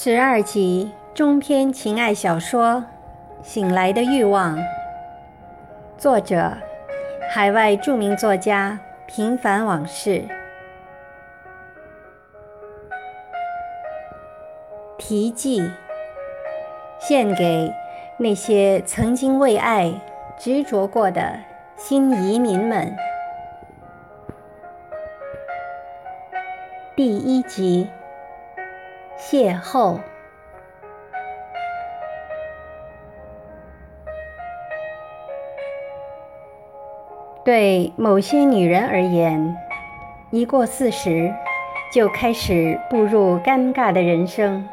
十二集中篇情爱小说《醒来的欲望》，作者：海外著名作家平凡往事。题记：献给那些曾经为爱执着过的新移民们。第一集。邂逅，对某些女人而言，一过四十，就开始步入尴尬的人生。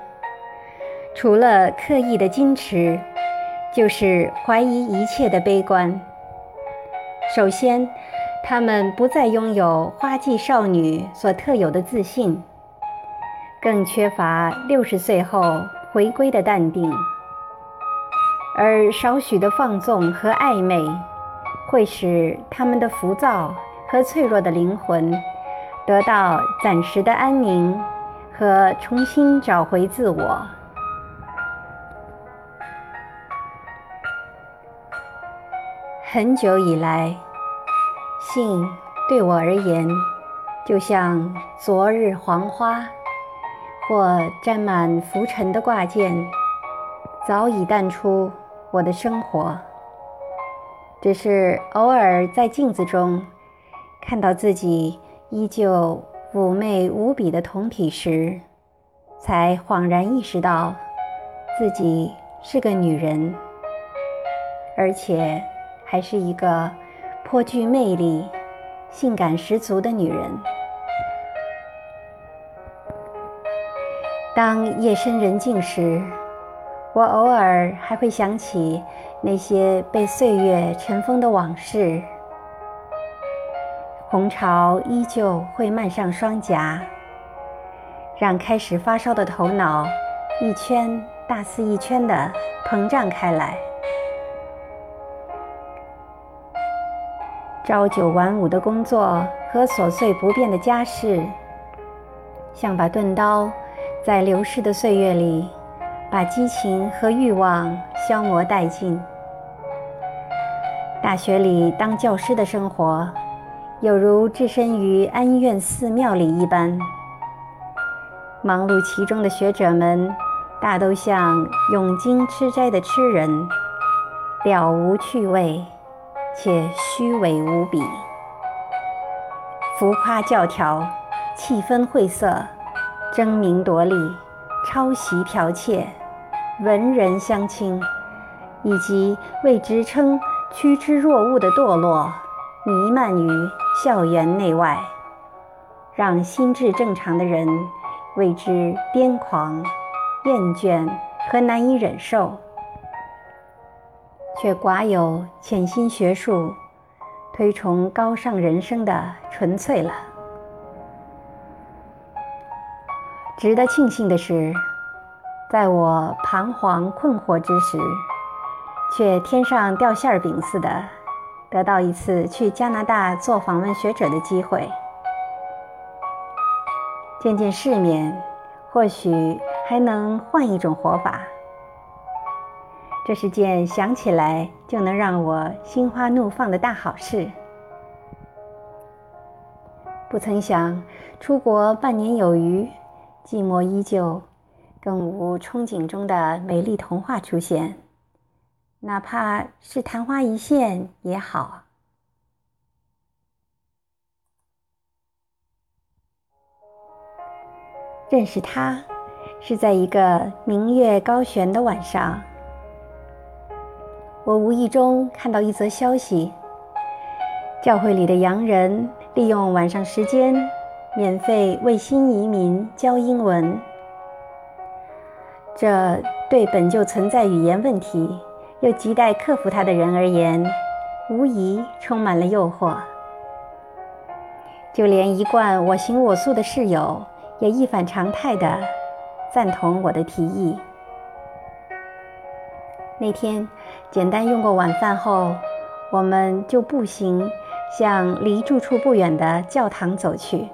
除了刻意的矜持，就是怀疑一切的悲观。首先，她们不再拥有花季少女所特有的自信。更缺乏六十岁后回归的淡定，而少许的放纵和暧昧，会使他们的浮躁和脆弱的灵魂得到暂时的安宁和重新找回自我。很久以来，性对我而言，就像昨日黄花。或沾满浮尘的挂件，早已淡出我的生活。只是偶尔在镜子中看到自己依旧妩媚无比的酮体时，才恍然意识到自己是个女人，而且还是一个颇具魅力、性感十足的女人。当夜深人静时，我偶尔还会想起那些被岁月尘封的往事。红潮依旧会漫上双颊，让开始发烧的头脑一圈大似一圈的膨胀开来。朝九晚五的工作和琐碎不变的家事，像把钝刀。在流逝的岁月里，把激情和欲望消磨殆尽。大学里当教师的生活，有如置身于安院寺庙里一般。忙碌其中的学者们，大都像永经吃斋的痴人，了无趣味，且虚伪无比，浮夸教条，气氛晦涩。争名夺利、抄袭剽窃、文人相轻，以及为职称趋之若鹜的堕落，弥漫于校园内外，让心智正常的人为之癫狂、厌倦和难以忍受，却寡有潜心学术、推崇高尚人生的纯粹了。值得庆幸的是，在我彷徨困惑之时，却天上掉馅儿饼似的，得到一次去加拿大做访问学者的机会，见见世面，或许还能换一种活法。这是件想起来就能让我心花怒放的大好事。不曾想，出国半年有余。寂寞依旧，更无憧憬中的美丽童话出现，哪怕是昙花一现也好。认识他，是在一个明月高悬的晚上，我无意中看到一则消息：教会里的洋人利用晚上时间。免费为新移民教英文，这对本就存在语言问题又亟待克服它的人而言，无疑充满了诱惑。就连一贯我行我素的室友，也一反常态地赞同我的提议。那天简单用过晚饭后，我们就步行向离住处不远的教堂走去。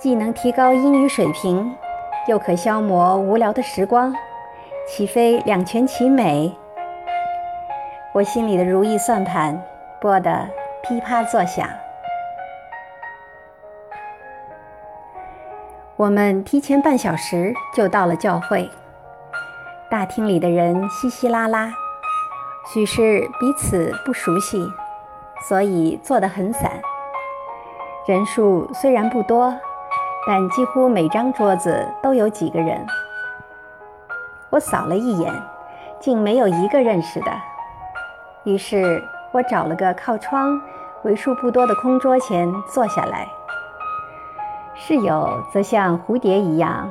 既能提高英语水平，又可消磨无聊的时光，岂非两全其美？我心里的如意算盘拨得噼啪作响。我们提前半小时就到了教会，大厅里的人稀稀拉拉，许是彼此不熟悉，所以坐得很散。人数虽然不多。但几乎每张桌子都有几个人。我扫了一眼，竟没有一个认识的。于是我找了个靠窗、为数不多的空桌前坐下来。室友则像蝴蝶一样，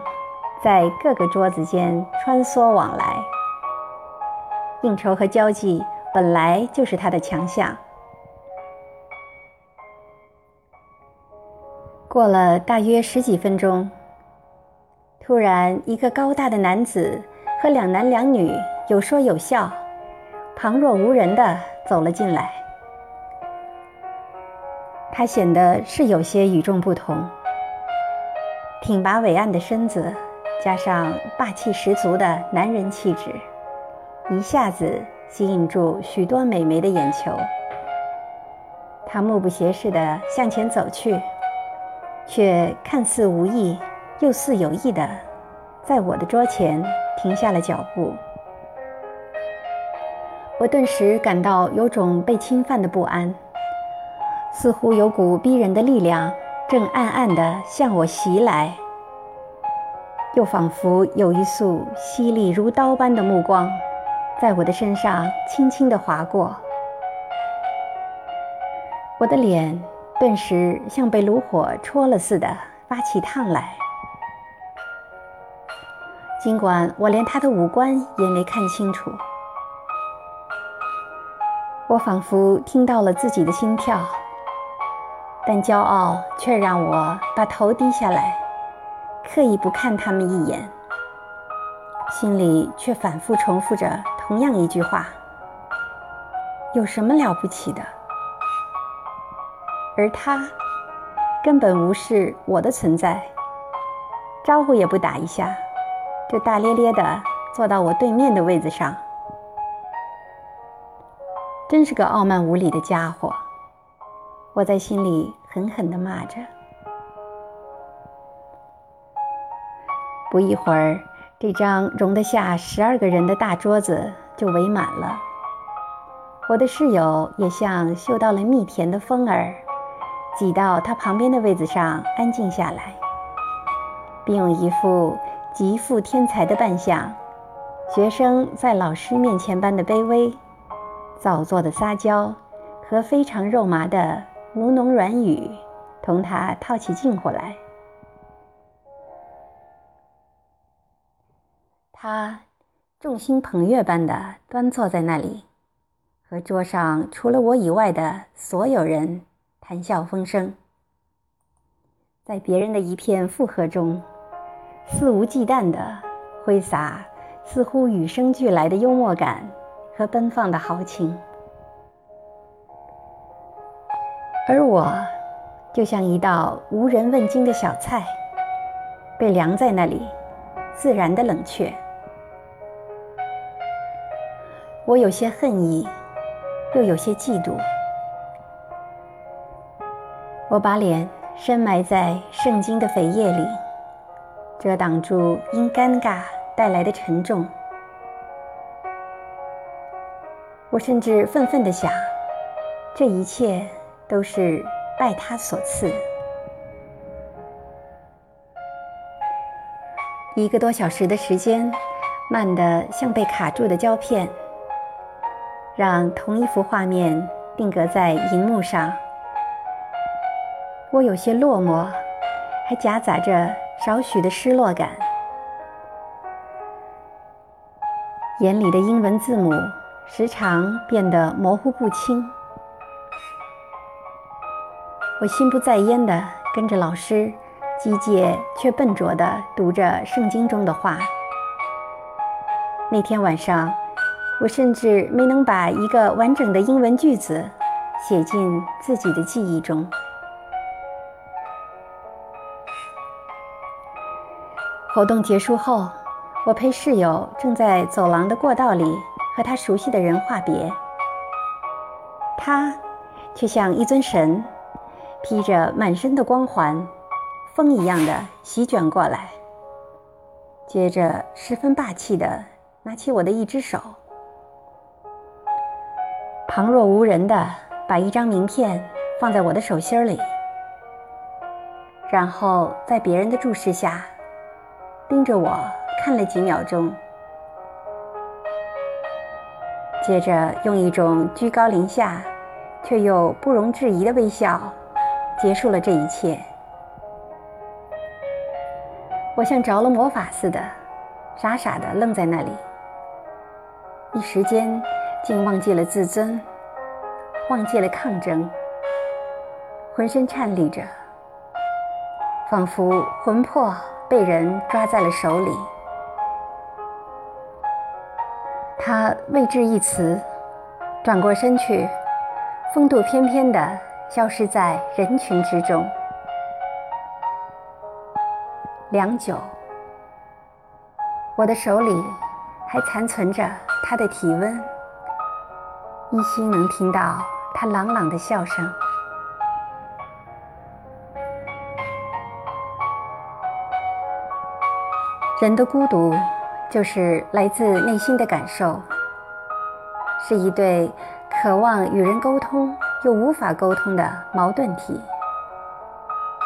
在各个桌子间穿梭往来。应酬和交际本来就是他的强项。过了大约十几分钟，突然，一个高大的男子和两男两女有说有笑、旁若无人地走了进来。他显得是有些与众不同，挺拔伟岸的身子，加上霸气十足的男人气质，一下子吸引住许多美眉的眼球。他目不斜视地向前走去。却看似无意，又似有意的，在我的桌前停下了脚步。我顿时感到有种被侵犯的不安，似乎有股逼人的力量正暗暗地向我袭来，又仿佛有一束犀利如刀般的目光，在我的身上轻轻地划过，我的脸。顿时像被炉火戳了似的发起烫来。尽管我连他的五官也没看清楚，我仿佛听到了自己的心跳，但骄傲却让我把头低下来，刻意不看他们一眼，心里却反复重复着同样一句话：有什么了不起的？而他根本无视我的存在，招呼也不打一下，就大咧咧地坐到我对面的位子上。真是个傲慢无礼的家伙！我在心里狠狠地骂着。不一会儿，这张容得下十二个人的大桌子就围满了。我的室友也像嗅到了蜜甜的风儿。挤到他旁边的位子上，安静下来，并用一副极富天才的扮相，学生在老师面前般的卑微，造作的撒娇和非常肉麻的吴侬软语，同他套起近乎来。他众星捧月般的端坐在那里，和桌上除了我以外的所有人。谈笑风生，在别人的一片附和中，肆无忌惮地挥洒似乎与生俱来的幽默感和奔放的豪情，而我就像一道无人问津的小菜，被凉在那里，自然的冷却。我有些恨意，又有些嫉妒。我把脸深埋在圣经的扉页里，遮挡住因尴尬带来的沉重。我甚至愤愤地想，这一切都是拜他所赐。一个多小时的时间，慢得像被卡住的胶片，让同一幅画面定格在荧幕上。我有些落寞，还夹杂着少许的失落感。眼里的英文字母时常变得模糊不清。我心不在焉地跟着老师，机械却笨拙地读着圣经中的话。那天晚上，我甚至没能把一个完整的英文句子写进自己的记忆中。活动结束后，我陪室友正在走廊的过道里和他熟悉的人话别，他却像一尊神，披着满身的光环，风一样的席卷过来，接着十分霸气的拿起我的一只手，旁若无人的把一张名片放在我的手心里，然后在别人的注视下。盯着我看了几秒钟，接着用一种居高临下却又不容置疑的微笑结束了这一切。我像着了魔法似的，傻傻的愣在那里，一时间竟忘记了自尊，忘记了抗争，浑身颤栗着，仿佛魂魄。被人抓在了手里，他未置一词，转过身去，风度翩翩地消失在人群之中。良久，我的手里还残存着他的体温，依稀能听到他朗朗的笑声。人的孤独，就是来自内心的感受，是一对渴望与人沟通又无法沟通的矛盾体，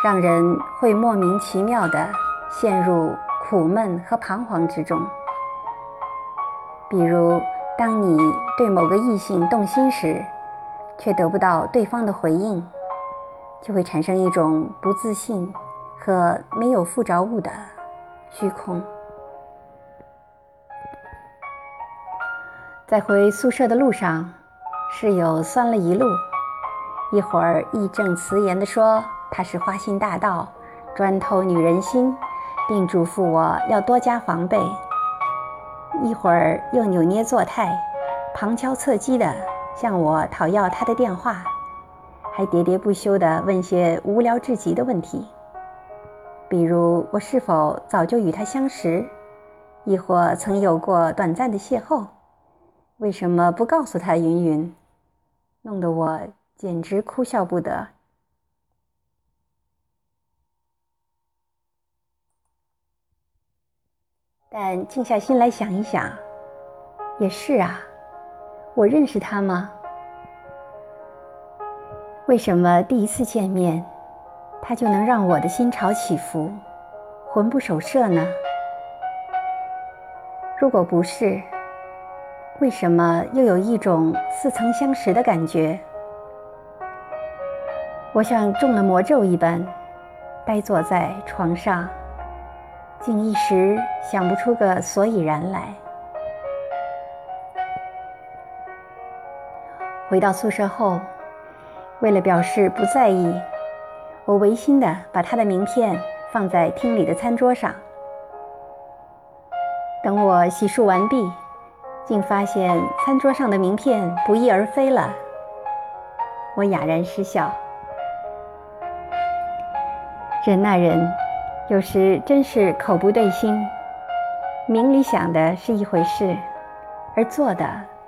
让人会莫名其妙地陷入苦闷和彷徨之中。比如，当你对某个异性动心时，却得不到对方的回应，就会产生一种不自信和没有附着物的。虚空。在回宿舍的路上，室友酸了一路，一会儿义正辞严地说他是花心大盗，专偷女人心，并嘱咐我要多加防备；一会儿又扭捏作态，旁敲侧击地向我讨要他的电话，还喋喋不休地问些无聊至极的问题。比如我是否早就与他相识，亦或曾有过短暂的邂逅？为什么不告诉他？云云，弄得我简直哭笑不得。但静下心来想一想，也是啊，我认识他吗？为什么第一次见面？他就能让我的心潮起伏，魂不守舍呢？如果不是，为什么又有一种似曾相识的感觉？我像中了魔咒一般，呆坐在床上，竟一时想不出个所以然来。回到宿舍后，为了表示不在意。我违心的把他的名片放在厅里的餐桌上。等我洗漱完毕，竟发现餐桌上的名片不翼而飞了。我哑然失笑。人那人，有时真是口不对心，明里想的是一回事，而做的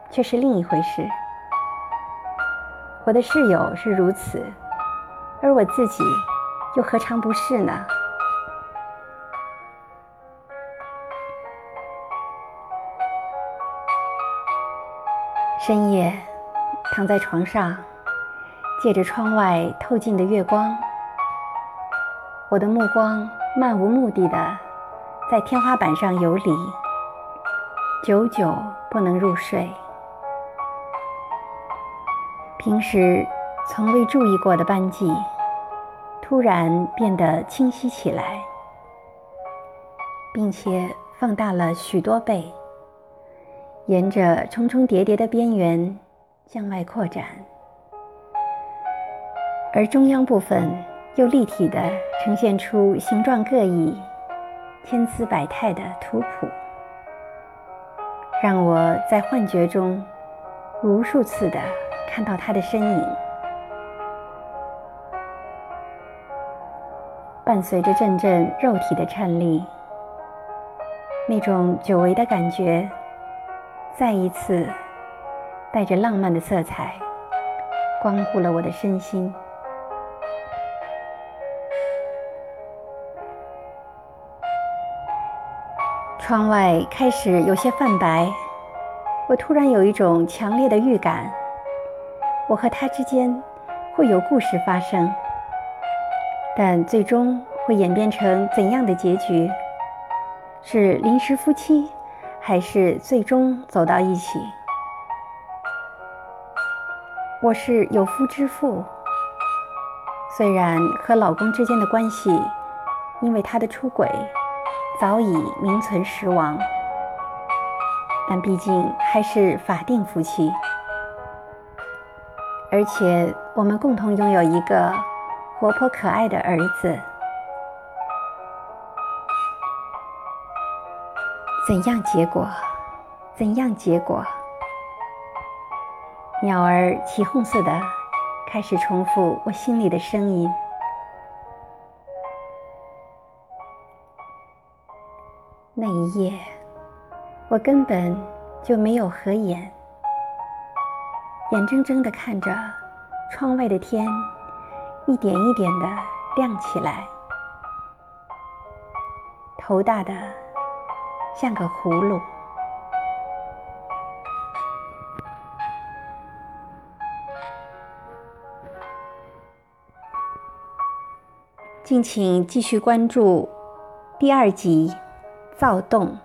却是另一回事。我的室友是如此。而我自己又何尝不是呢？深夜躺在床上，借着窗外透进的月光，我的目光漫无目的的在天花板上游离，久久不能入睡。平时。从未注意过的斑迹，突然变得清晰起来，并且放大了许多倍，沿着重重叠叠的边缘向外扩展，而中央部分又立体的呈现出形状各异、千姿百态的图谱，让我在幻觉中无数次的看到它的身影。伴随着阵阵肉体的颤栗，那种久违的感觉，再一次带着浪漫的色彩，光顾了我的身心。窗外开始有些泛白，我突然有一种强烈的预感，我和他之间会有故事发生，但最终会演变成怎样的结局？是临时夫妻，还是最终走到一起？我是有夫之妇，虽然和老公之间的关系，因为他的出轨。早已名存实亡，但毕竟还是法定夫妻，而且我们共同拥有一个活泼可爱的儿子。怎样结果？怎样结果？鸟儿起哄似的开始重复我心里的声音。那一夜，我根本就没有合眼，眼睁睁地看着窗外的天一点一点地亮起来，头大的像个葫芦。敬请继续关注第二集。躁动。